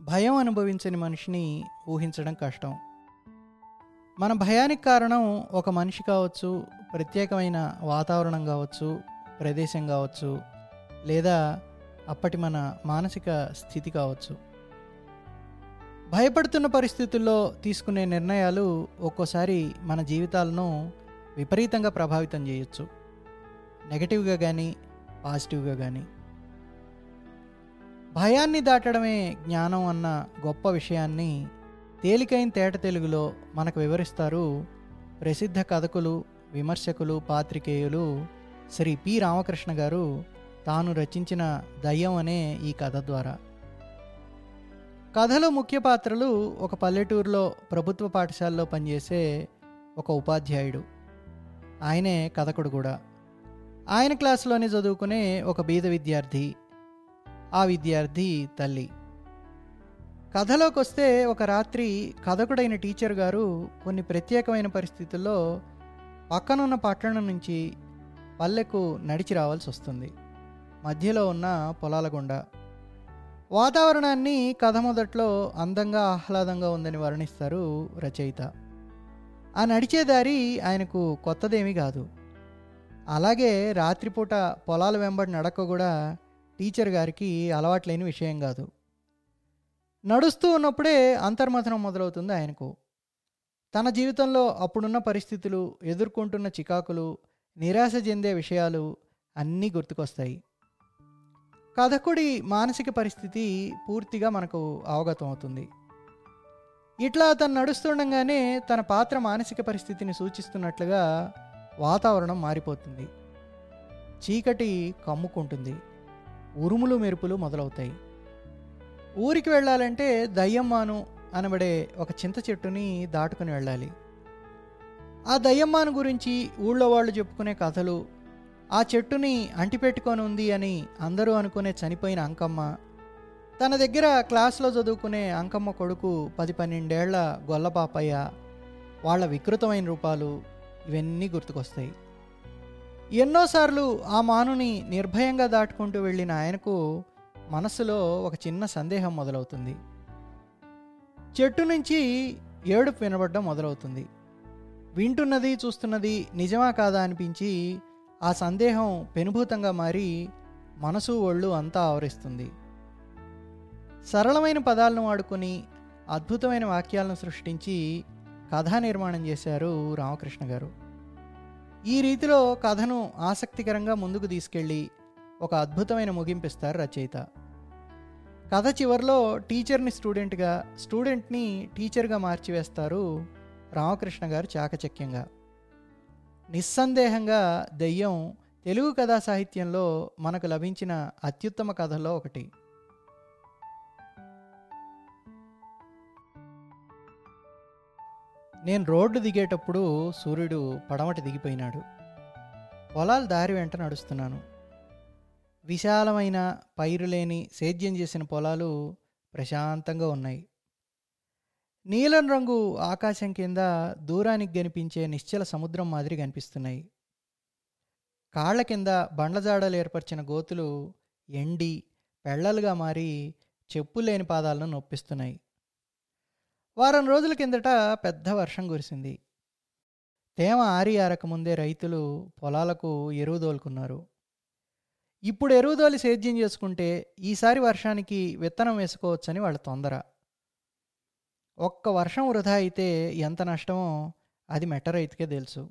భయం అనుభవించని మనిషిని ఊహించడం కష్టం. మన భయానికి కారణం ఒక మనిషి కావచ్చు ప్రత్యేకమైన వాతావరణం కావచ్చు ప్రదేశం కావచ్చు లేదా అప్పటి మన మానసిక స్థితి కావచ్చు. భయపడుతున్న పరిస్థితుల్లో తీసుకునే నిర్ణయాలు ఒక్కోసారి మన జీవితాలను విపరీతంగా ప్రభావితం చేయొచ్చు. నెగటివ్గా కానీ పాజిటివ్గా కానీ భయాన్ని దాటడమే జ్ఞానం అన్న గొప్ప విషయాన్ని తేలికైన తేట తెలుగులో మనకు వివరిస్తారు ప్రసిద్ధ కథకులు విమర్శకులు పాత్రికేయులు శ్రీ పి. రామకృష్ణ గారు తాను రచించిన దయ్యం అనే ఈ కథ ద్వారా. కథలో ముఖ్య పాత్రలు ఒక పల్లెటూరులో ప్రభుత్వ పాఠశాలలో పనిచేసే ఒక ఉపాధ్యాయుడు. ఆయనే కథకుడు కూడా. ఆయన క్లాసులోనే చదువుకునే ఒక బీద విద్యార్థి. ఆ విద్యార్థి తల్లి. కథలోకి వస్తే ఒక రాత్రి కథకుడైన టీచర్ గారు కొన్ని ప్రత్యేకమైన పరిస్థితుల్లో పక్కనున్న పట్టణం నుంచి పల్లెకు నడిచి రావాల్సి వస్తుంది. మధ్యలో ఉన్న పొలాల గుండా. వాతావరణాన్ని కథ మొదట్లో అందంగా ఆహ్లాదంగా ఉందని వర్ణిస్తారు రచయిత. ఆ నడిచే దారి ఆయనకు కొత్తదేమీ కాదు. అలాగే రాత్రిపూట పొలాల వెంబడి నడక కూడా టీచర్ గారికి అలవాట్లేని విషయం కాదు. నడుస్తూ ఉన్నప్పుడే అంతర్మథనం మొదలవుతుంది ఆయనకు. తన జీవితంలో అప్పుడున్న పరిస్థితులు ఎదుర్కొంటున్న చికాకులు నిరాశ చెందే విషయాలు అన్నీ గుర్తుకొస్తాయి. కథకుడి మానసిక పరిస్థితి పూర్తిగా మనకు అవగతం అవుతుంది ఇట్లా తను నడుస్తుండగానే తన పాత్ర మానసిక పరిస్థితిని సూచిస్తున్నట్లుగా వాతావరణం మారిపోతుంది. చీకటి కమ్ముకుంటుంది. ఉరుములు మెరుపులు మొదలవుతాయి. ఊరికి వెళ్ళాలంటే దయ్యమ్మాను అనబడే ఒక చింత చెట్టుని దాటుకుని వెళ్ళాలి. ఆ దయ్యమ్మాను గురించి ఊళ్ళో వాళ్ళు చెప్పుకునే కథలు ఆ చెట్టుని అంటిపెట్టుకొని ఉంది అని అందరూ అనుకునే చనిపోయిన అంకమ్మ తన దగ్గర క్లాస్లో చదువుకునే అంకమ్మ కొడుకు పది పన్నెండేళ్ళ గొల్లపాపయ్య వాళ్ళ వికృతమైన రూపాలు ఇవన్నీ గుర్తుకొస్తాయి. ఎన్నోసార్లు ఆ మానుని నిర్భయంగా దాటుకుంటూ వెళ్ళిన ఆయనకు మనసులో ఒక చిన్న సందేహం మొదలవుతుంది. చెట్టు నుంచి ఏడుపు వినబడడం మొదలవుతుంది. వింటున్నది చూస్తున్నది నిజమా కాదా అనిపించి ఆ సందేహం పెనుభూతంగా మారి మనసు ఒళ్ళు అంతా ఆవరిస్తుంది. సరళమైన పదాలను వాడుకొని అద్భుతమైన వాక్యాలను సృష్టించి కథా నిర్మాణం చేశారు రామకృష్ణ గారు. ఈ రీతిలో కథను ఆసక్తికరంగా ముందుకు తీసుకెళ్ళి ఒక అద్భుతమైన ముగింపిస్తారు రచయిత. కథ చివరిలో టీచర్ని స్టూడెంట్గా స్టూడెంట్ని టీచర్గా మార్చివేస్తారు రామకృష్ణ గారు చాకచక్యంగా. నిస్సందేహంగా దెయ్యం తెలుగు కథా సాహిత్యంలో మనకు లభించిన అత్యుత్తమ కథల్లో ఒకటి. నేను రోడ్డు దిగేటప్పుడు సూర్యుడు పడమటి దిగిపోయినాడు. పొలాల దారి వెంట నడుస్తున్నాను. విశాలమైన పైరులేని సేద్యం చేసిన పొలాలు ప్రశాంతంగా ఉన్నాయి. నీలం రంగు ఆకాశం కింద దూరానికి కనిపించే నిశ్చల సముద్రం మాదిరి కనిపిస్తున్నాయి. కాళ్ళ కింద బండ్లజాడలు ఏర్పరిచిన గోతులు ఎండి పెళ్ళలుగా మారి చెప్పులేని పాదాలను నొప్పిస్తున్నాయి. వారం రోజుల కిందట పెద్ద వర్షం కురిసింది. తేమ ఆరి ఆరకముందే రైతులు పొలాలకు ఎరువు దోలుకున్నారు ఇప్పుడు ఎరువు దోలి సేద్యం చేసుకుంటే ఈసారి వర్షానికి విత్తనం వేసుకోవచ్చని వాళ్ళ తొందర. ఒక్క వర్షం వృధా అయితే ఎంత నష్టమో అది మెట్ట రైతుకే తెలుసు.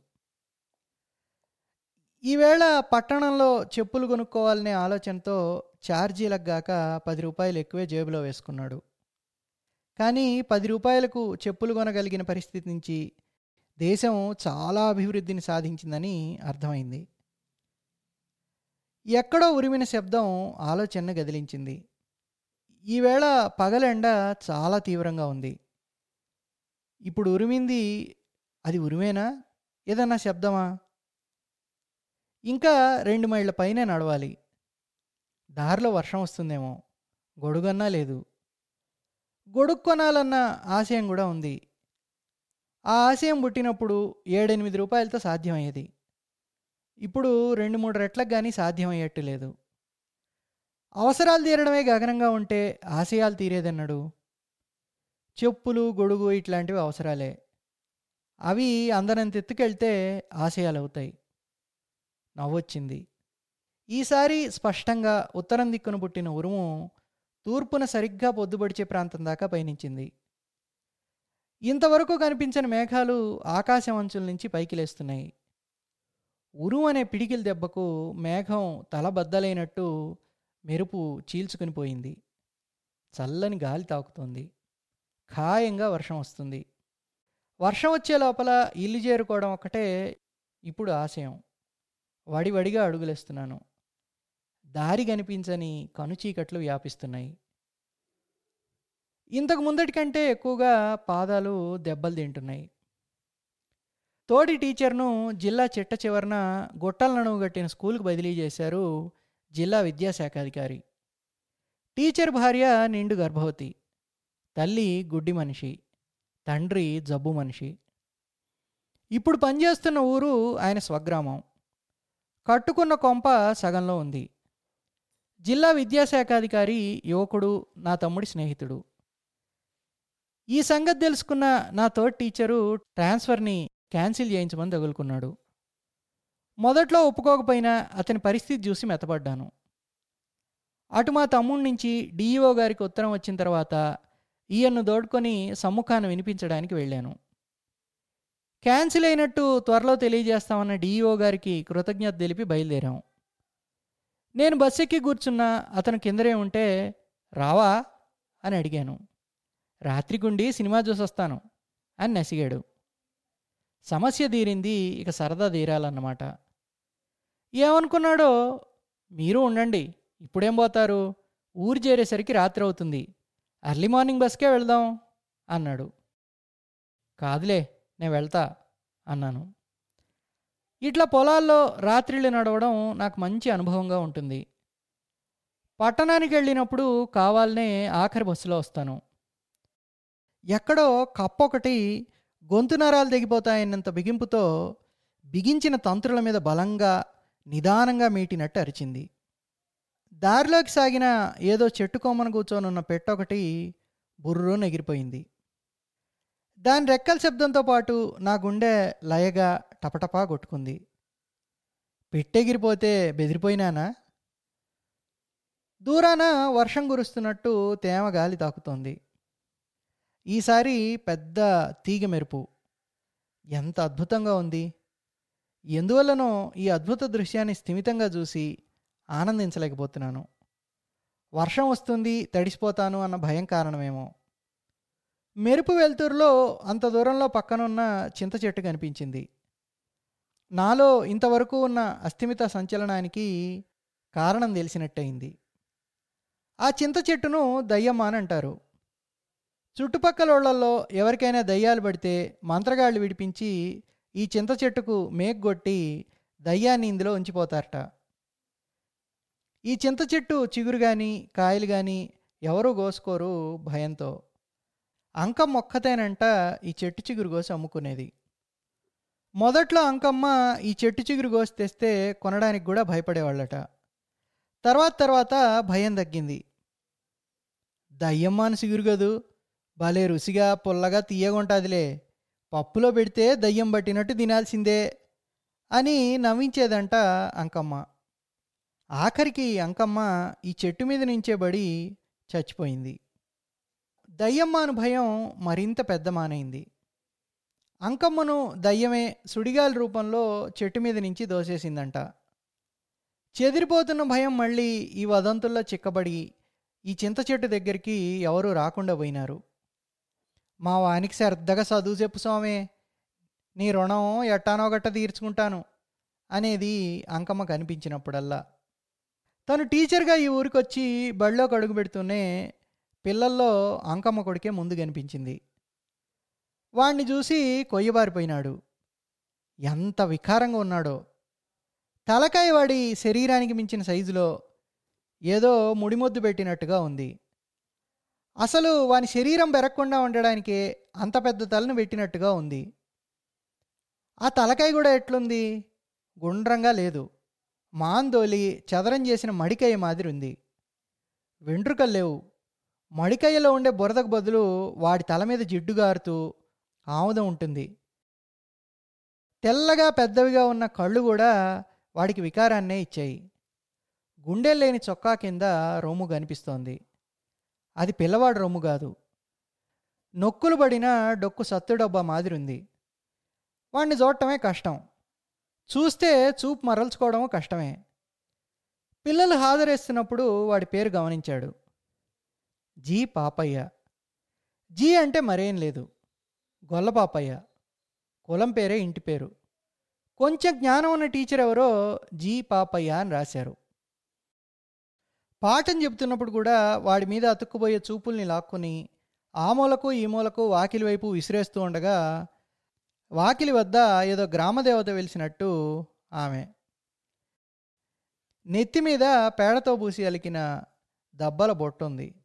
ఈవేళ పట్టణంలో చెప్పులు కొనుక్కోవాలనే ఆలోచనతో ఛార్జీలకు గాక పది రూపాయలు ఎక్కువే జేబులో వేసుకున్నాడు. కానీ పది రూపాయలకు చెప్పులు కొనగలిగిన పరిస్థితి నుంచి దేశం చాలా అభివృద్ధిని సాధించిందని అర్థమైంది. ఎక్కడో ఉరిమిన శబ్దం ఆలోచనను గదిలించింది. ఈవేళ పగలెండ చాలా తీవ్రంగా ఉంది. ఇప్పుడు ఉరిమింది అది ఉరిమేనా? ఏదన్నా శబ్దమా? ఇంకా రెండు మైళ్ళ పైనే నడవాలి. దారిలో వర్షం వస్తుందేమో. గొడుగన్నా లేదు. గొడుగు కొనాలన్న ఆశయం కూడా ఉంది. ఆ ఆశయం పుట్టినప్పుడు ఏడెనిమిది రూపాయలతో సాధ్యమయ్యేది. ఇప్పుడు రెండు మూడు రెట్లకు కానీ సాధ్యమయ్యేట్టు లేదు అవసరాలు తీరడమే గగనంగా ఉంటే ఆశయాలు తీరేదన్నాడు. చెప్పులు గొడుగు ఇట్లాంటివి అవసరాలే. అవి అందరం ఎత్తుకెళ్తే ఆశయాలు అవుతాయి నవ్వొచ్చింది. ఈసారి స్పష్టంగా ఉత్తరం దిక్కున పుట్టిన ఉరుము తూర్పున సరిగ్గా పొద్దుబడిచే ప్రాంతం దాకా పయనించింది. ఇంతవరకు కనిపించని మేఘాలు ఆకాశం అంచుల నుంచి పైకి లేస్తున్నాయి. ఉరు అనే పిడికిల దెబ్బకు మేఘం తల బద్దలైనట్టు మెరుపు చీల్చుకుని పోయింది. చల్లని గాలి తాకుతోంది. ఖాయంగా వర్షం వస్తుంది. వర్షం వచ్చే లోపల ఇల్లు చేరుకోవడం ఒకటే ఇప్పుడు ఆశయం. వడివడిగా అడుగులేస్తున్నాను. దారి కనిపించని కనుచీకట్లు వ్యాపిస్తున్నాయి. ఇంతకు ముందటి కంటే ఎక్కువగా పాదాలు దెబ్బలు తింటున్నాయి. తోడి టీచర్ను జిల్లా చిట్ట చివరన గొట్టల నడుము కట్టిన స్కూల్కి బదిలీ చేశారు జిల్లా విద్యాశాఖాధికారి టీచర్ భార్య నిండు గర్భవతి. తల్లి గుడ్డి మనిషి. తండ్రి జబ్బు మనిషి. ఇప్పుడు పనిచేస్తున్న ఊరు ఆయన స్వగ్రామం. కట్టుకున్న కొంప సగంలో ఉంది. జిల్లా విద్యాశాఖాధికారి యువకుడు నా తమ్ముడి స్నేహితుడు. ఈ సంగతి తెలుసుకున్న నా తోటి టీచరు ట్రాన్స్ఫర్ని క్యాన్సిల్ చేయించమని తగులుకున్నాడు. మొదట్లో ఒప్పుకోకపోయినా అతని పరిస్థితి చూసి మెత్తపడ్డాను. అటు మా తమ్ముడి నుంచి డిఈఓ గారికి ఉత్తరం వచ్చిన తర్వాత ఈయన్ను దోడుకొని సమ్ముఖాన్ని వినిపించడానికి వెళ్ళాను. క్యాన్సిల్ అయినట్టు త్వరలో తెలియజేస్తామన్న డిఈఓ గారికి కృతజ్ఞత తెలిపి బయలుదేరాం. నేను బస్ ఎక్కి కూర్చున్నా అతను కిందరే ఉంటే రావా? అని అడిగాను. రాత్రి గుండి సినిమా చూసొస్తాను అని నసిగాడు. సమస్య తీరింది ఇక సరదా తీరాలన్నమాట. ఏమనుకున్నాడో? మీరు ఉండండి ఇప్పుడేం పోతారు? ఊరు చేరేసరికి రాత్రి అవుతుంది. అర్లీ మార్నింగ్ బస్కే వెళ్దాం అన్నాడు. కాదులే నేను వెళ్తా అన్నాను. ఇట్లా పొలాల్లో రాత్రిళ్ళు నడవడం నాకు మంచి అనుభవంగా ఉంటుంది. పట్టణానికి వెళ్ళినప్పుడు కావాలనే ఆఖరి బస్సులో వస్తాను. ఎక్కడో కప్పొకటి గొంతు నరాలు తెగిపోతాయన్నంత బిగింపుతో బిగించిన తంత్రుల మీద బలంగా నిదానంగా మీటినట్టు అరిచింది. దారిలోకి సాగిన ఏదో చెట్టు కొమ్మను కూర్చొనున్న పెట్టొకటి బుర్రో ఎగిరిపోయింది దాని రెక్కల శబ్దంతో పాటు నా గుండె లయగా టపటపా కొట్టుకుంది. పెట్టెగిరిపోతే బెదిరిపోయినానా? దూరాన వర్షం కురుస్తున్నట్టు తేమ గాలి తాకుతోంది. ఈసారి పెద్ద తీగ మెరుపు. ఎంత అద్భుతంగా ఉంది. ఎందువల్లనో ఈ అద్భుత దృశ్యాన్ని స్థిమితంగా చూసి ఆనందించలేకపోతున్నాను. వర్షం వస్తుంది తడిసిపోతాను అన్న భయం కారణమేమో. మెరుపు వెలుతురులో అంత దూరంలో పక్కనున్న చింత చెట్టు కనిపించింది. నాలో ఇంతవరకు ఉన్న అస్థిమిత సంచలనానికి కారణం తెలిసినట్టయింది. ఆ చింత చెట్టును దయ్యమ్మ అని అంటారు. చుట్టుపక్కలోళ్ళలో ఎవరికైనా దయ్యాలు పడితే మంత్రగాళ్ళు విడిపించి ఈ చింత చెట్టుకు మేగ్గొట్టి దయ్యాన్ని ఇందులో ఉంచిపోతారట. ఈ చింత చెట్టు చిగురు కానీ కాయలు కానీ ఎవరూ కోసుకోరు భయంతో. అంకమ్మ ఒక్కతేనంట ఈ చెట్టు చిగురు కోసి అమ్ముకునేది. మొదట్లో అంకమ్మ ఈ చెట్టు చిగురు కోసి తెస్తే కొనడానికి కూడా భయపడేవాళ్ళట. తర్వాత తర్వాత భయం తగ్గింది. దయ్యమ్మాని సిగురు కదూ భలే రుచిగా పుల్లగా తీయగుంటాదిలే పప్పులో పెడితే దయ్యం పట్టినట్టు తినాల్సిందే అని నవ్వించేదంట అంకమ్మ. ఆఖరికి అంకమ్మ ఈ చెట్టు మీద నుంచే బడి చచ్చిపోయింది. దయ్యమ్మాను భయం మరింత పెద్ద మానైంది. అంకమ్మను దయ్యమే సుడిగాలి రూపంలో చెట్టు మీద నుంచి దోసేసిందంట. చెదిరిపోతున్న భయం మళ్ళీ ఈ వదంతుల్లో చిక్కబడి ఈ చింత చెట్టు దగ్గరికి ఎవరూ రాకుండా పోయినారు. మా వానికి శ్రద్ధగా చదువు చెప్పు స్వామే నీ రుణం ఎట్టానో గట్ట తీర్చుకుంటాను అనేది అంకమ్మ కనిపించినప్పుడల్లా. తను టీచర్గా ఈ ఊరికొచ్చి బళ్ళోకి అడుగు పెడుతూనే పిల్లల్లో అంకమ్మ కొడుకే ముందు కనిపించింది. వాణ్ణి చూసి కొయ్యబారిపోయినాడు. ఎంత వికారంగా ఉన్నాడో. తలకాయ వాడి శరీరానికి మించిన సైజులో ఏదో ముడిమొద్దు పెట్టినట్టుగా ఉంది. అసలు వాని శరీరం పెరగకుండా ఉండడానికే అంత పెద్ద తలను పెట్టినట్టుగా ఉంది. ఆ తలకాయ కూడా ఎట్లుంది? గుండ్రంగా లేదు. మాందోలి చదరం చేసిన మడికాయ మాదిరి ఉంది. వెంట్రుకలు లేవు. మడికయ్యలో ఉండే బురదకు బదులు వాడి తల మీద జిడ్డు గారుతూ ఆముదం ఉంటుంది. తెల్లగా పెద్దవిగా ఉన్న కళ్ళు కూడా వాడికి వికారాన్నే ఇచ్చాయి. గుండె లేని చొక్కా కింద రొమ్ము కనిపిస్తోంది. అది పిల్లవాడు రొమ్ము కాదు. నొక్కులు పడిన డొక్కు సత్తుడబ్బా మాదిరి మాదిరుంది. వాణ్ణి చూడటమే కష్టం. చూస్తే చూపు మరల్చుకోవడం కష్టమే. పిల్లలు హాజరేస్తున్నప్పుడు వాడి పేరు గమనించాడు. జీ పాపయ్య. జీ అంటే మరేం లేదు. గొల్ల పాపయ్య. కులం పేరే ఇంటి పేరు. కొంచెం జ్ఞానం ఉన్న టీచర్ ఎవరో జీ పాపయ్య అని రాశారు. పాఠం చెబుతున్నప్పుడు కూడా వాడి మీద అతుక్కుపోయే చూపుల్ని లాక్కుని ఆ మూలకు ఈ మూలకు వాకిలి వైపు విసిరేస్తూ ఉండగా వాకిలి వద్ద ఏదో గ్రామదేవత వెలిసినట్టు ఆమె. నెత్తి మీద పేడతో పూసి అలికిన దబ్బల బొట్టు ఉంది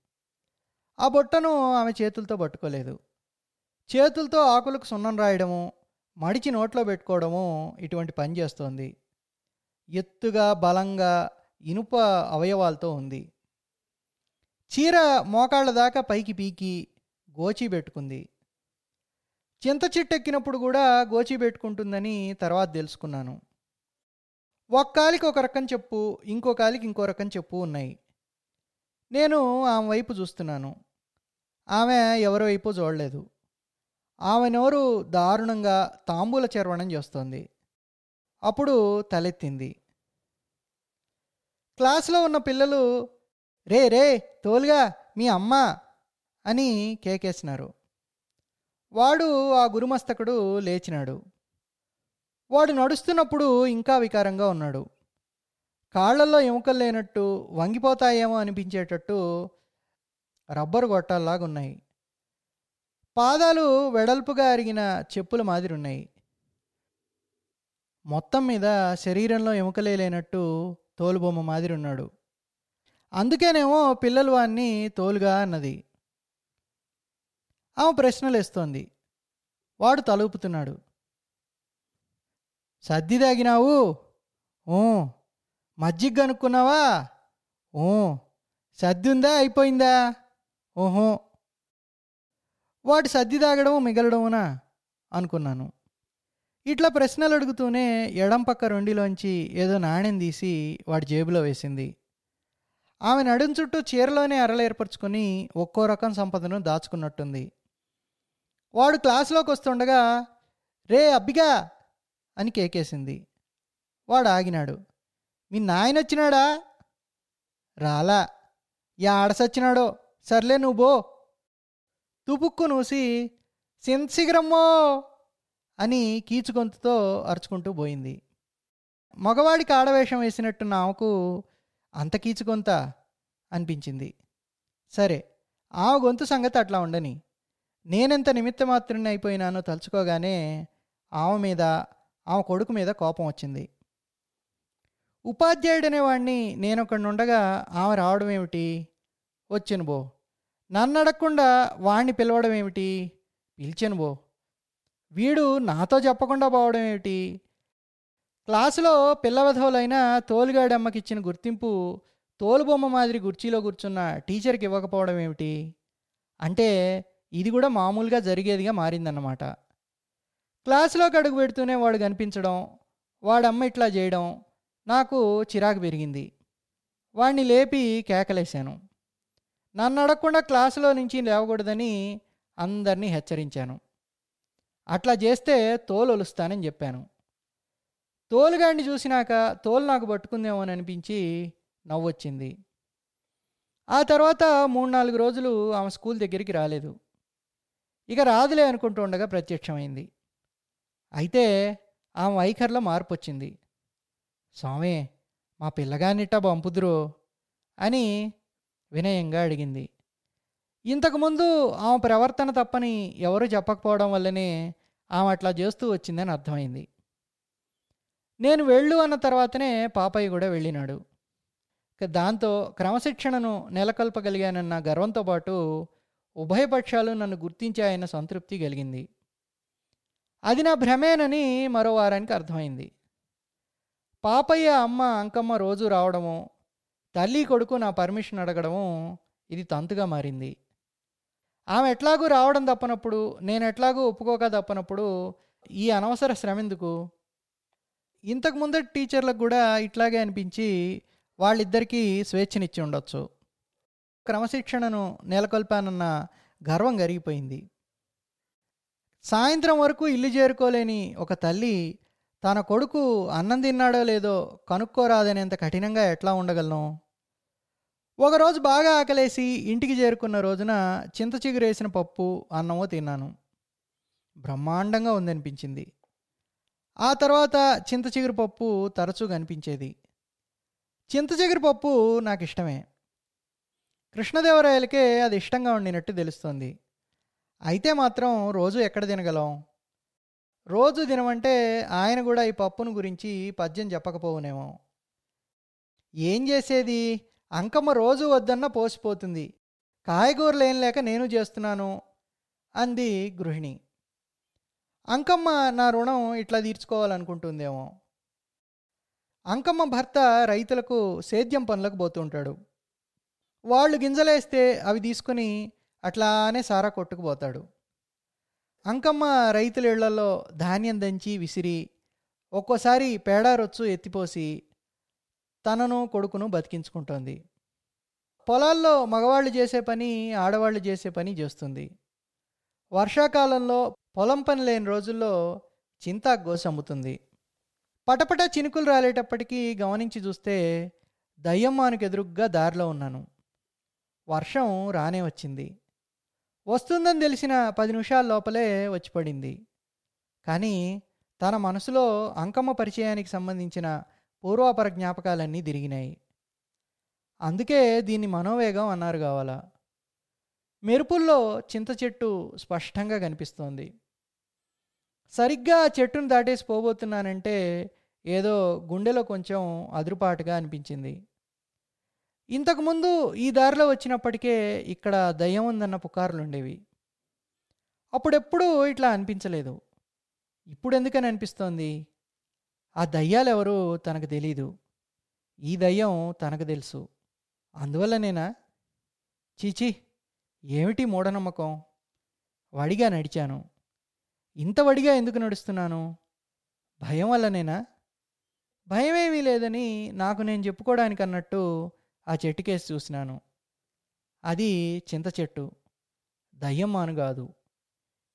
ఆ బొట్టను ఆమె చేతులతో పట్టుకోలేదు. చేతులతో ఆకులకు సున్నం రాయడము మడిచి నోట్లో పెట్టుకోవడము ఇటువంటి పని చేస్తోంది. ఎత్తుగా బలంగా ఇనుప అవయవాలతో ఉంది. చీర మోకాళ్ళ దాకా పైకి పీకి గోచి పెట్టుకుంది. చింత చెట్టెక్కినప్పుడు కూడా గోచి పెట్టుకుంటుందని తర్వాత తెలుసుకున్నాను. ఒక కాలికి ఒక రకం చెప్పు ఇంకో కాలికి ఇంకో రకం చెప్పు ఉన్నాయి. నేను ఆమె వైపు చూస్తున్నాను. ఆమె ఎవరి వైపు చూడలేదు. ఆమె నోరు దారుణంగా తాంబూల చర్వణం చేస్తోంది. అప్పుడు తలెత్తింది. క్లాస్లో ఉన్న పిల్లలు రే రే తోలుగా మీ అమ్మ అని కేకేసినారు. వాడు ఆ గురుమస్తకుడు లేచినాడు. వాడు నడుస్తున్నప్పుడు ఇంకా వికారంగా ఉన్నాడు. కాళ్ళల్లో ఎముకలు లేనట్టు వంగిపోతాయేమో అనిపించేటట్టు రబ్బరు గొట్టాల్లాగా ఉన్నాయి పాదాలు వెడల్పుగా అరిగిన చెప్పుల మాదిరి ఉన్నాయి మొత్తం మీద శరీరంలో ఎముకలే లేనట్టు తోలుబొమ్మ మాదిరి ఉన్నాడు అందుకేనేమో పిల్లలు వాన్ని తోలుగా అన్నది. ఆమె ప్రశ్నలేస్తోంది. వాడు తలుపుతున్నాడు. సర్ది తాగినావు? ఊ. మజ్జిగ కనుక్కున్నావా? ఊ సర్ది ఉందా అయిపోయిందా? ఓహో. వాడు సర్ది తాగడం మిగలడమునా? అనుకున్నాను. ఇట్లా ప్రశ్నలు అడుగుతూనే ఎడం పక్క రెండిలోంచి ఏదో నాణ్యం తీసి వాడి జేబులో వేసింది. ఆమె నడుం చుట్టూ చీరలోనే అరలు ఏర్పరచుకొని ఒక్కో రకం సంపదను దాచుకున్నట్టుంది. వాడు క్లాసులోకి వస్తుండగా రే అబ్బిగా! అని కేకేసింది. వాడు ఆగినాడు. మీ నాయన వచ్చినాడా? రాలా. యాడసొచ్చినాడో సర్లే నువ్వు బో తుపుక్కు నూసి సింతసిగరమ్మో అని కీచుగొంతుతో అరుచుకుంటూ పోయింది. మగవాడికి ఆడవేషం వేసినట్టు ఆమెకు అంత కీచుగొంత అనిపించింది. సరే ఆమె గొంతు సంగతి అట్లా ఉండని. నేనెంత నిమిత్త మాత్రుని అయిపోయినానో తలుచుకోగానే ఆమె మీద ఆమె కొడుకు మీద కోపం వచ్చింది. ఉపాధ్యాయుడు అనేవాడిని నేను ఉండగా ఆమె రావడం ఏమిటి వచ్చాను బో. నన్ను అడగకుండా వాణ్ణి పిలవడం ఏమిటి పిలిచాను బో. వీడు నాతో చెప్పకుండా పోవడం ఏమిటి క్లాసులో పిల్లవధవులైన తోలుగాడమ్మకి ఇచ్చిన గుర్తింపు తోలుబొమ్మ మాదిరి కుర్చీలో కూర్చున్న టీచర్కి ఇవ్వకపోవడం ఏమిటి అంటే ఇది కూడా మామూలుగా జరిగేదిగా మారిందన్నమాట. క్లాసులోకి అడుగు పెడుతూనే వాడు కనిపించడం వాడమ్మ ఇట్లా చేయడం నాకు చిరాకు పెరిగింది. వాణ్ణి లేపి కేకలేశాను. నన్ను అడగకుండా క్లాసులో నుంచి లేవకూడదని అందరినీ హెచ్చరించాను. అట్లా చేస్తే తోలు ఒలుస్తానని చెప్పాను. తోలుగాడిని చూసినాక తోలు నాకు పట్టుకుందేమోని అనిపించి నవ్వొచ్చింది. ఆ తర్వాత మూడు నాలుగు రోజులు ఆమె స్కూల్ దగ్గరికి రాలేదు. ఇక రాదులే అనుకుంటూ ఉండగా ప్రత్యక్షమైంది. అయితే ఆమె వైఖరిలో మార్పు వచ్చింది స్వామి మా పిల్లగానిట్టా పంపుదురు అని వినయంగా అడిగింది. ఇంతకుముందు ఆమె ప్రవర్తన తప్పని ఎవరు చెప్పకపోవడం వల్లనే ఆమె అట్లా చేస్తూ వచ్చిందని అర్థమైంది. నేను వెళ్ళు అన్న తర్వాతనే పాపయ్య కూడా వెళ్ళినాడు. దాంతో క్రమశిక్షణను నెలకొల్పగలిగానన్న గర్వంతో పాటు ఉభయపక్షాలు నన్ను గుర్తించాయన్న సంతృప్తి కలిగింది. అది నా భ్రమేనని మరో వారానికి అర్థమైంది. పాపయ్య అమ్మ అంకమ్మ రోజు రావడము తల్లి కొడుకు నా పర్మిషన్ అడగడము ఇది తంతుగా మారింది. ఆమె ఎట్లాగూ రావడం తప్పనప్పుడు నేను ఎట్లాగూ ఒప్పుకోక తప్పనప్పుడు ఈ అనవసర శ్రమ ఎందుకు ఇంతకు ముందటి టీచర్లకు కూడా ఇట్లాగే అనిపించి వాళ్ళిద్దరికీ స్వేచ్ఛనిచ్చి ఉండొచ్చు. క్రమశిక్షణను నెలకొల్పానన్న గర్వం గరిగిపోయింది. సాయంత్రం వరకు ఇల్లు చేరుకోలేని ఒక తల్లి తన కొడుకు అన్నం తిన్నాడో లేదో కనుక్కోరాదనేంత కఠినంగా ఎట్లా ఉండగలను? ఒకరోజు బాగా ఆకలేసి ఇంటికి చేరుకున్న రోజున చింత చిగురేసిన పప్పు అన్నమో తిన్నాను. బ్రహ్మాండంగా ఉందనిపించింది. ఆ తర్వాత చింత చిగురు పప్పు తరచూ కనిపించేది. చింత చిగురు పప్పు నాకు ఇష్టమే కృష్ణదేవరాయలకే అది ఇష్టంగా ఉండినట్టు తెలుస్తోంది. అయితే మాత్రం రోజు ఎక్కడ తినగలం? రోజు తినమంటే ఆయన కూడా ఈ పప్పును గురించి పద్యం చెప్పకపోవునేమో. ఏం చేసేది? అంకమ్మ రోజు వద్దన్న పోసిపోతుంది. కాయగూరలు ఏం లేక నేను చేస్తున్నాను అంది గృహిణి. అంకమ్మ నా రుణం ఇట్లా తీర్చుకోవాలనుకుంటుందేమో. అంకమ్మ భర్త రైతులకు సేద్యం పనులకు పోతుంటాడు. వాళ్ళు గింజలేస్తే అవి తీసుకుని అట్లానే సారా కొట్టుకుపోతాడు. అంకమ్మ రైతుల ఇళ్ళలో ధాన్యం దంచి విసిరి ఒక్కోసారి పేడారొచ్చు ఎత్తిపోసి తనను కొడుకును బతికించుకుంటోంది. పొలాల్లో మగవాళ్ళు చేసే పని ఆడవాళ్ళు చేసే పని చేస్తుంది. వర్షాకాలంలో పొలం పని లేని రోజుల్లో చింతా గోసి అమ్ముతుంది. పటపట చినుకులు రాలేటప్పటికీ గమనించి చూస్తే దయ్యమ్మానికి ఎదురుగ్గా దారిలో ఉన్నాను. వర్షం రానే వచ్చింది. వస్తుందని తెలిసిన పది నిమిషాల లోపలే వచ్చి పడింది. కానీ తన మనసులో అంకమ్మ పరిచయానికి సంబంధించిన పూర్వాపర జ్ఞాపకాలన్నీ తిరిగినాయి. అందుకే దీన్ని మనోవేగం అన్నారు కావాలా. మెరుపుల్లో చింత చెట్టు స్పష్టంగా కనిపిస్తోంది. సరిగ్గా చెట్టును దాటేసి పోబోతున్నానంటే ఏదో గుండెలో కొంచెం అదురుపాటుగా అనిపించింది. ఇంతకుముందు ఈ దారిలో వచ్చినప్పటికే ఇక్కడ దయ్యం ఉందన్న పుకార్లు ఉండేవి అప్పుడెప్పుడూ ఇట్లా అనిపించలేదు. ఇప్పుడు ఎందుకని అనిపిస్తోంది? ఆ దయ్యాలెవరూ తనకు తెలీదు. ఈ దయ్యం తనకు తెలుసు. అందువల్లనేనా చీచి ఏమిటి మూఢనమ్మకం? వడిగా నడిచాను. ఇంత వడిగా ఎందుకు నడుస్తున్నాను? భయం వల్లనేనా భయమేమీ లేదని నాకు నేను చెప్పుకోవడానికి అన్నట్టు ఆ చెట్టుకేసి చూసినాను. అది చింత చెట్టు. దయ్యమ్మాను కాదు.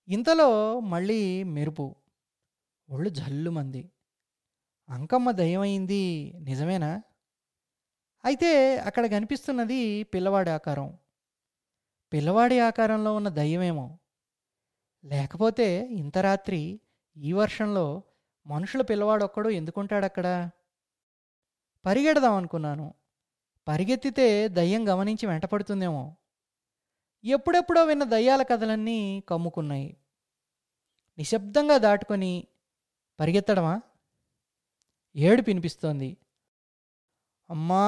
ఇంతలో మళ్ళీ మెరుపు. ఒళ్ళు జల్లుమంది. అంకమ్మ దయ్యమైంది. నిజమేనా? అయితే అక్కడ కనిపిస్తున్నది పిల్లవాడి ఆకారం. పిల్లవాడి ఆకారంలో ఉన్న దయ్యమేమో. లేకపోతే ఇంత రాత్రి ఈ వర్షంలో మనుషుల పిల్లవాడొక్కడు ఎందుకుంటాడక్కడ? పరిగెడదాం అనుకున్నాను. పరిగెత్తితే దయ్యం గమనించి వెంటపడుతుందేమో. ఎప్పుడెప్పుడో విన్న దయ్యాల కథలన్నీ కమ్ముకున్నాయి. నిశ్శబ్దంగా దాటుకొని పరిగెత్తడమా? ఏడు పినిపిస్తోంది అమ్మా!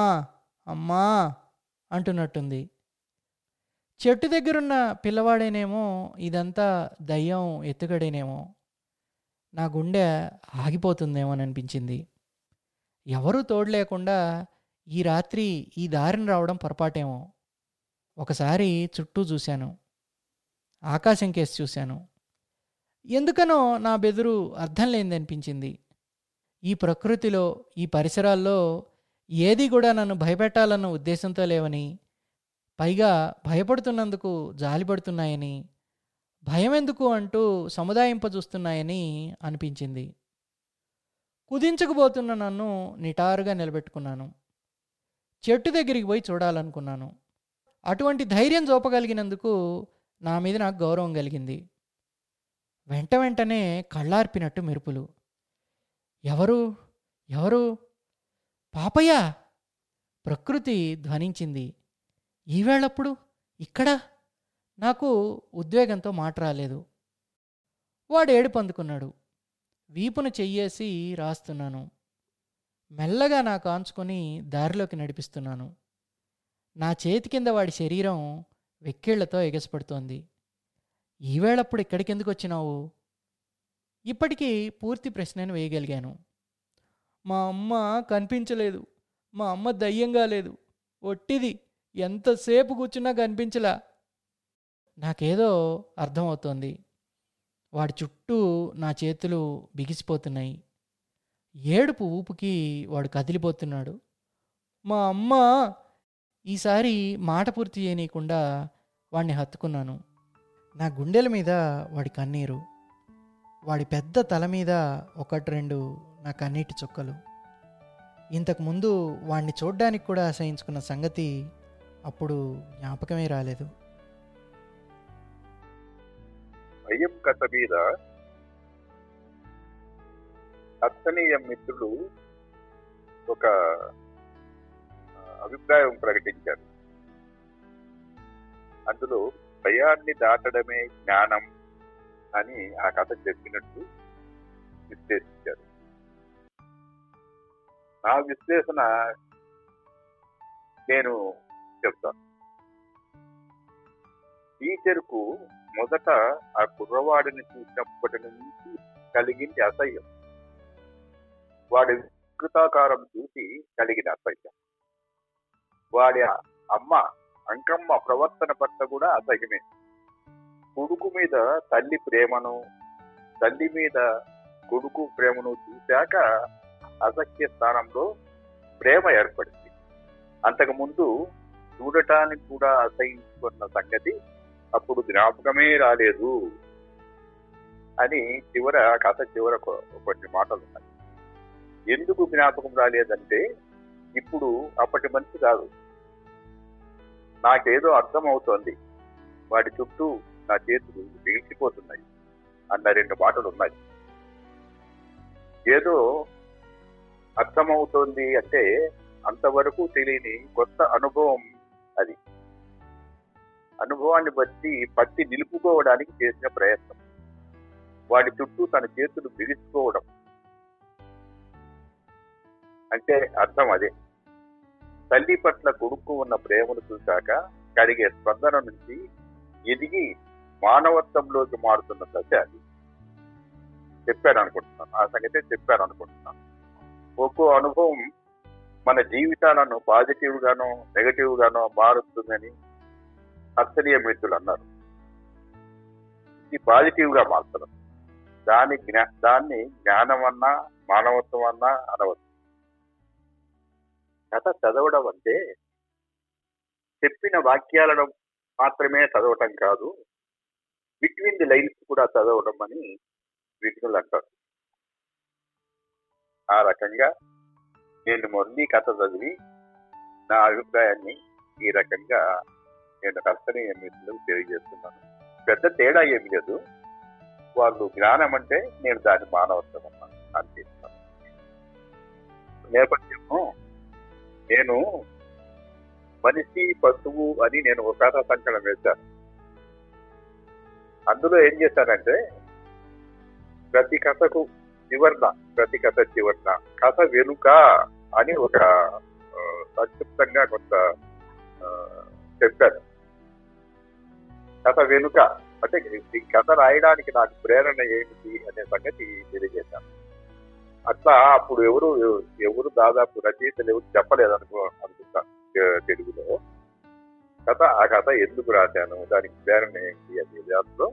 అమ్మా! అంటున్నట్టుంది. చెట్టు దగ్గరున్న పిల్లవాడేనేమో ఇదంతా దయ్యం ఎత్తుగడేనేమో. నా గుండె ఆగిపోతుందేమో అని అనిపించింది ఎవరూ తోడు లేకుండా ఈ రాత్రి ఈ దారిని రావడం పొరపాటేమో. ఒకసారి చుట్టూ చూశాను. ఆకాశం కేసి చూశాను. ఎందుకనో నా బెదురు అర్థం లేనిదనిపించింది. ఈ ప్రకృతిలో ఈ పరిసరాల్లో ఏది కూడా నన్ను భయపెట్టాలన్న ఉద్దేశంతో లేవని పైగా భయపడుతున్నందుకు జాలిపడుతున్నాయని భయం ఎందుకు అంటూ సముదాయింప చూస్తున్నాయని అనిపించింది. కుదించకపోతున్న నన్ను నిటారుగా నిలబెట్టుకున్నాను. చెట్టు దగ్గరికి పోయి చూడాలనుకున్నాను. అటువంటి ధైర్యం చూపగలిగినందుకు నా మీద నాకు గౌరవం కలిగింది. వెంట వెంటనే కళ్ళార్పినట్టు మెరుపులు. ఎవరు? ఎవరు? పాపయ్య! ప్రకృతి ధ్వనించింది. ఈవేళప్పుడు ఇక్కడ? నాకు ఉద్వేగంతో మాట రాలేదు. వాడు ఏడుపందుకున్నాడు వీపును చెయ్యేసి రాస్తున్నాను. మెల్లగా నా కాంచుకొని దారిలోకి నడిపిస్తున్నాను. నా చేతి కింద వాడి శరీరం వెక్కిళ్ళతో ఎగసిపడుతోంది. ఈవేళప్పుడు ఇక్కడికెందుకు వచ్చినావు? ఇప్పటికీ పూర్తి ప్రశ్నను వేయగలిగాను. మా అమ్మ కనిపించలేదు. మా అమ్మ దయ్యంగా లేదు. ఒట్టిది. ఎంతసేపు కూర్చున్నా కనిపించలా. నాకేదో అర్థమవుతోంది. వాడి చుట్టూ నా చేతులు బిగిసిపోతున్నాయి. ఏడుపు ఊపుకి వాడు కదిలిపోతున్నాడు. మా అమ్మ ఈసారి మాట పూర్తి చేయనీయకుండా వాడిని హత్తుకున్నాను. నా గుండెల మీద వాడి కన్నీరు వాడి పెద్ద తల మీద ఒకటి రెండు నా కన్నీటి చుక్కలు. ఇంతకుముందు వాడిని చూడ్డానికి కూడా ఆశయించుకున్న సంగతి అప్పుడు జ్ఞాపకమే రాలేదు. భయం కథ మీద అత్తనీయ మిత్రులు ఒక అభిప్రాయం ప్రకటించారు. అందులో భయాన్ని దాటడమే జ్ఞానం అని ఆ కథ చెప్పినట్టు విశ్లేషించారు. నా విశ్లేషణ నేను చెప్తాను. టీచర్కు మొదట ఆ కుర్రవాడిని చూసినప్పటి నుంచి కలిగింది అసహ్యం. వాడి వికృతాకారం చూసి కలిగిన అసహ్యం. వాడి అమ్మ అంకమ్మ ప్రవర్తన పట్ల కూడా అసహ్యమే. కొడుకు మీద తల్లి ప్రేమను తల్లి మీద కొడుకు ప్రేమను చూశాక అసహ్య స్థానంలో ప్రేమ ఏర్పడింది. అంతకుముందు చూడటానికి కూడా అసహించుకున్న సంగతి అప్పుడు జ్ఞాపకమే రాలేదు అని చివర కథ చివర కొన్ని మాటలు ఉన్నాయి. ఎందుకు జ్ఞాపకం రాలేదంటే ఇప్పుడు అప్పటి మనిషి కాదు. నాకేదో అర్థం అవుతోంది వాటి చుట్టూ నా చేతులు బిగిసిపోతున్నాయి అన్న రెండు మాటలు ఉన్నాయి ఏదో అర్థమవుతోంది అంటే అంతవరకు తెలియని కొత్త అనుభవం అది. అనుభవాన్ని బట్టి పట్టి నిలుపుకోవడానికి చేసిన ప్రయత్నం. వాటి చుట్టూ తన చేతులు బిగుసుకోవడం అంటే అర్థం అదే. తల్లి పట్ల కొడుకు ఉన్న ప్రేమను చూశాక కలిగే స్పందన నుంచి ఎదిగి మానవత్వంలోకి మారుతున్న దశ అది. చెప్పాను అనుకుంటున్నాను ఆ సంగతే చెప్పాను అనుకుంటున్నాను ఒక్కో అనుభవం మన జీవితాలను పాజిటివ్ గానో నెగటివ్ గానో మారుస్తుందని అర్చనీయ మిత్రులు అన్నారు. ఇది పాజిటివ్గా మార్చడం దాని జ్ఞా దాన్ని జ్ఞానం అన్నా మానవత్వం అన్నా అనవచ్చు కథ చదవడం అంటే చెప్పిన వాక్యాలను మాత్రమే చదవటం కాదు బిట్వీన్ ది లైన్స్ కూడా చదవడం అని విజ్ఞులు అంటారు. ఆ రకంగా నేను మొదటి కథ చదివి నా అభిప్రాయాన్ని ఈ రకంగా నేను కర్తనీయ మిత్రులకు తెలియజేస్తున్నాను. పెద్ద తేడా ఏమి లేదు. వాళ్ళు జ్ఞానం అంటే నేను దాని మానవత్వం అన్నాను. అనిపిస్తాను నేపథ్యము నేను మనిషి పశువు అని నేను ఒక కథ సంకలనం వేశాను అందులో ఏం చేశానంటే ప్రతి కథకు చివరన ప్రతి కథ చివరన కథ వెనుక అని ఒక సంక్షిప్తంగా కొంత చెప్పాను. కథ వెనుక అంటే ఈ కథ రాయడానికి నాకు ప్రేరణ ఏమిటి అనే సంగతి తెలియజేశాను. అట్లా అప్పుడు ఎవరు ఎవరు దాదాపు రచయితలు ఎవరు చెప్పలేదు అనుకో అనుకుంటా తెలుగులో. కథ ఆ కథ ఎందుకు రాశాను దానికి ప్రేరణ ఏంటి అనే దాంట్లో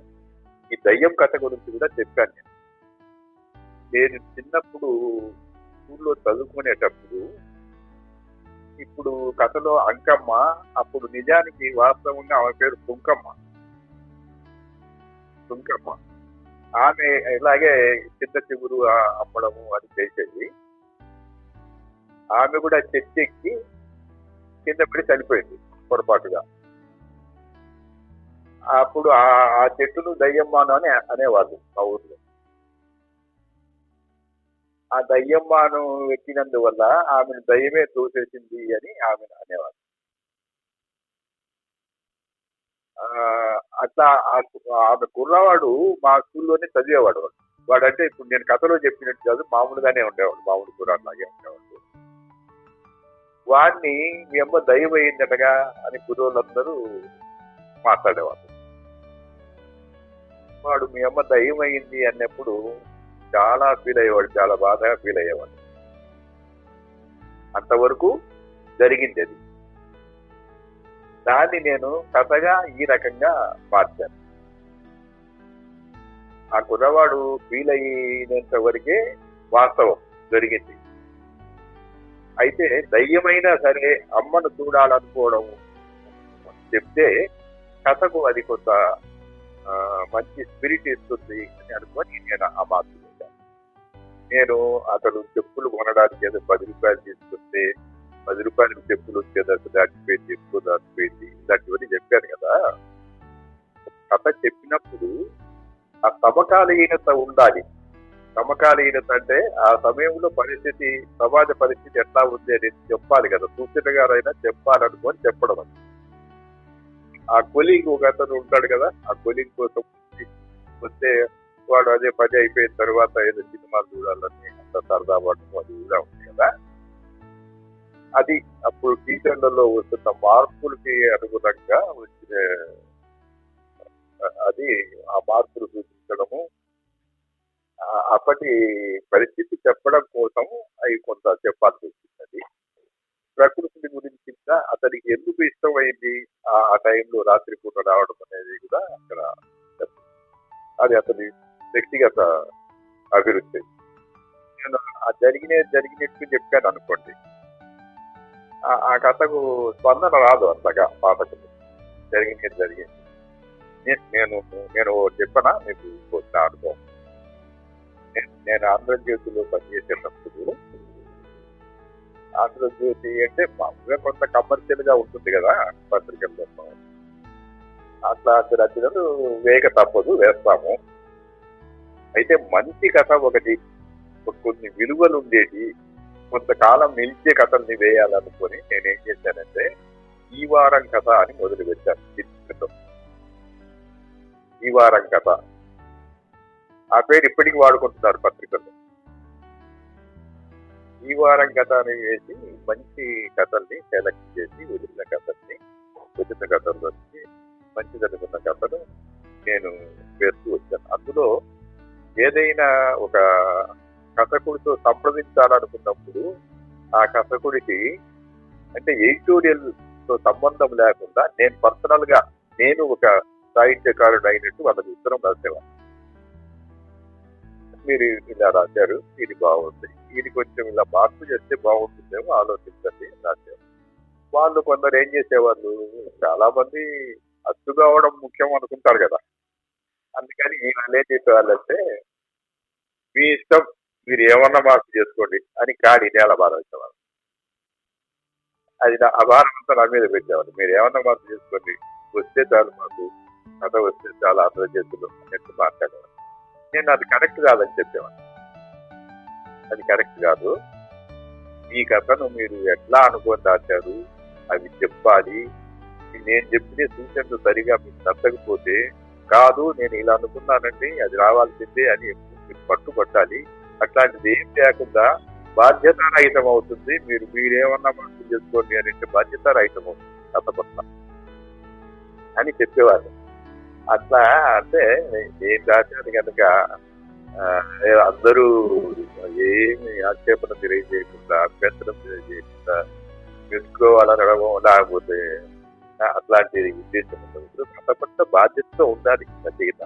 ఈ దయ్యం కథ గురించి కూడా చెప్పాను నేను. నేను చిన్నప్పుడు స్కూల్లో చదువుకునేటప్పుడు ఇప్పుడు కథలో అంకమ్మ అప్పుడు నిజానికి వాస్తవంగా ఆమె పేరు పుంకమ్మ కుంకమ్మ. ఆమె ఇలాగే చింత చిగురు అమ్మడము అది చేసేది. ఆమె కూడా చెట్టు ఎక్కి కింద పడి చనిపోయింది పొరపాటుగా. అప్పుడు ఆ ఆ చెట్టును దయ్యమ్మాను అని అనేవాళ్ళు ఆ ఊర్లో. ఆ దయ్యమ్మాను ఎక్కినందువల్ల ఆమెను దయ్యమే తోసేసింది అని ఆమెను అనేవాళ్ళు ఆ, అట్లా ఆమె కుర్రవాడు మా స్కూల్లోనే చదివేవాడు వాడు. వాడంటే ఇప్పుడు నేను కథలో చెప్పినట్టు కాదు మామూలుగానే ఉండేవాడు మామూలు కుర్రాడిలాగే ఉండేవాడు. వాడిని మీ అమ్మ దయ్యం అయిందటగా అని కుర్రోళ్ళందరూ మాట్లాడేవాళ్ళు వాడు మీ అమ్మ దయ్యం అయింది అన్నప్పుడు చాలా ఫీల్ అయ్యేవాడు చాలా బాధగా ఫీల్ అయ్యేవాడు. అంతవరకు జరిగింది అది. దాన్ని నేను కథగా ఈ రకంగా మార్చాను. ఆ కుర్రవాడు ఫీల్ అయినంత వరకే వాస్తవం జరిగింది. అయితే దయ్యమైనా సరే అమ్మను చూడాలనుకోవడం చెప్తే కథకు అది కొంత మంచి స్పిరిట్ ఇస్తుంది అని అనుకొని నేను ఆ మార్పు నేను అతడు చెప్పులు కొనడానికి ఏదో పది రూపాయలు తీసుకుంటే పది రూపాయలకు చెప్పులు వచ్చేది అసలు దాటిపోయింది చెప్పులు దాటిపోయింది ఇలాంటివన్నీ చెప్పారు కదా. కథ చెప్పినప్పుడు ఆ సమకాలీనత ఉండాలి. సమకాలీనత అంటే ఆ సమయంలో పరిస్థితి సమాజ పరిస్థితి ఎట్లా ఉంది అనేది చెప్పాలి కదా. సూచన గారైనా చెప్పాలనుకొని చెప్పడం అది. ఆ కొలీగ్ ఒక అతను ఉంటాడు కదా ఆ కొలీగ్ కోసం వస్తే వాడు అదే పని అయిపోయిన తర్వాత ఏదో సినిమాలు చూడాలని అంత సరదా పడటం అది కూడా ఉంది కదా. అది అప్పుడు టీచర్లలో వస్తున్న మార్పులకి అనుగుణంగా వచ్చిన అది ఆ మార్పులు సూచించడము. అప్పటి పరిస్థితి చెప్పడం కోసం అవి కొంత చెప్పాల్సి వచ్చింది. అది గురించి అతనికి ఎందుకు ఇష్టమైంది? ఆ ఆ టైంలో రాత్రిపూట రావడం అనేది కూడా అక్కడ అది అతని వ్యక్తిగత అభివృద్ధి నేను ఆ జరిగిన జరిగినట్టు చెప్పాను అనుకోండి. ఆ- కథకు స్పందన రాదు అంతగా పాఠకులు. జరిగింది జరిగింది. నేను నేను నేను చెప్పనా? మీకు నా అనుభవం. నేను నేను ఆంధ్రజ్యోతిలో పనిచేసేటప్పుడు ఆంధ్రజ్యోతి అంటే మామూలుగా కొంత కమర్షియల్గా ఉంటుంది కదా పత్రికల్లో అట్లా రచనలు వేగ తప్పదు వేస్తాము. అయితే మంచి కథ ఒకటి కొన్ని విలువలు ఉండేటి కొంతకాలం నిలిచే కథల్ని వేయాలనుకుని నేనేం చేశానంటే ఈ వారం కథ అని మొదలు పెట్టాను చిత్రంతో ఈ వారం కథ. ఆ పేరు ఇప్పటికీ వాడుకుంటున్నారు పత్రికల్లో. ఈ వారం కథ అని వేసి మంచి కథల్ని సెలెక్ట్ చేసి వదిలిన కథల్ని వదిలిన కథలు వచ్చి మంచి జరుగుతున్న కథను నేను వేస్తూ వచ్చాను అందులో ఏదైనా ఒక కథకుడితో సంప్రదించాలనుకున్నప్పుడు ఆ కథకుడికి అంటే ఎడిటోరియల్తో సంబంధం లేకుండా నేను పర్సనల్గా నేను ఒక సాహిత్యకారుడు అయినట్టు వాళ్ళకి ఉత్తరం రాసేవాడిని. మీరు ఇలా రాశారు ఇది బాగుంది ఇది కొంచెం ఇలా మార్పు చేస్తే బాగుంటుందేమో ఆలోచించండి రాశారు వాళ్ళు కొందరు ఏం చేసేవాళ్ళు చాలా మంది అచ్చు కావడం ముఖ్యం అనుకుంటారు కదా. అందుకని ఈయన ఏం చేసేవాళ్ళంటే మీ ఇష్టం మీరు ఏమన్నా మార్పు చేసుకోండి అని కాడి నేల బారేసేవాళ్ళు అది నా ఆ భారం అంతా నా మీద పెట్టేవాళ్ళు. మీరు ఏమన్నా మార్పు చేసుకోండి వస్తే చాలు మాకు కథ వస్తే చాలా అందరూ చేతులు అన్నట్టు మాట్లాడేవాళ్ళు. నేను అది కరెక్ట్ కాదని చెప్పేవాడిని. అది కరెక్ట్ కాదు. ఈ కథను మీరు ఎట్లా అనుకొని దాచారు అవి చెప్పాలి. నేను చెప్పిన సూచనలు సరిగా మీకు నచ్చకపోతే కాదు నేను ఇలా అనుకున్నానండి అది రావాల్సిందే అని మీరు పట్టుబట్టాలి. అట్లాంటిది ఏం లేకుండా బాధ్యతారహితం అవుతుంది మీరు మీరేమన్నా మనసు చేసుకోండి అని అంటే బాధ్యతారహితం అవుతుంది కథ అని చెప్పేవారు అట్లా అంటే నేను రాశాను కనుక అందరూ ఏమి ఆక్షేపణ తెలియజేయకుండా అభ్యంతరం తెలియజేయకుండా మెచ్చుకోవాలనడమో లేకపోతే అట్లాంటి ఉద్దేశం ఉండదు కథ పట్ల బాధ్యతతో ఉండాలి రచయిత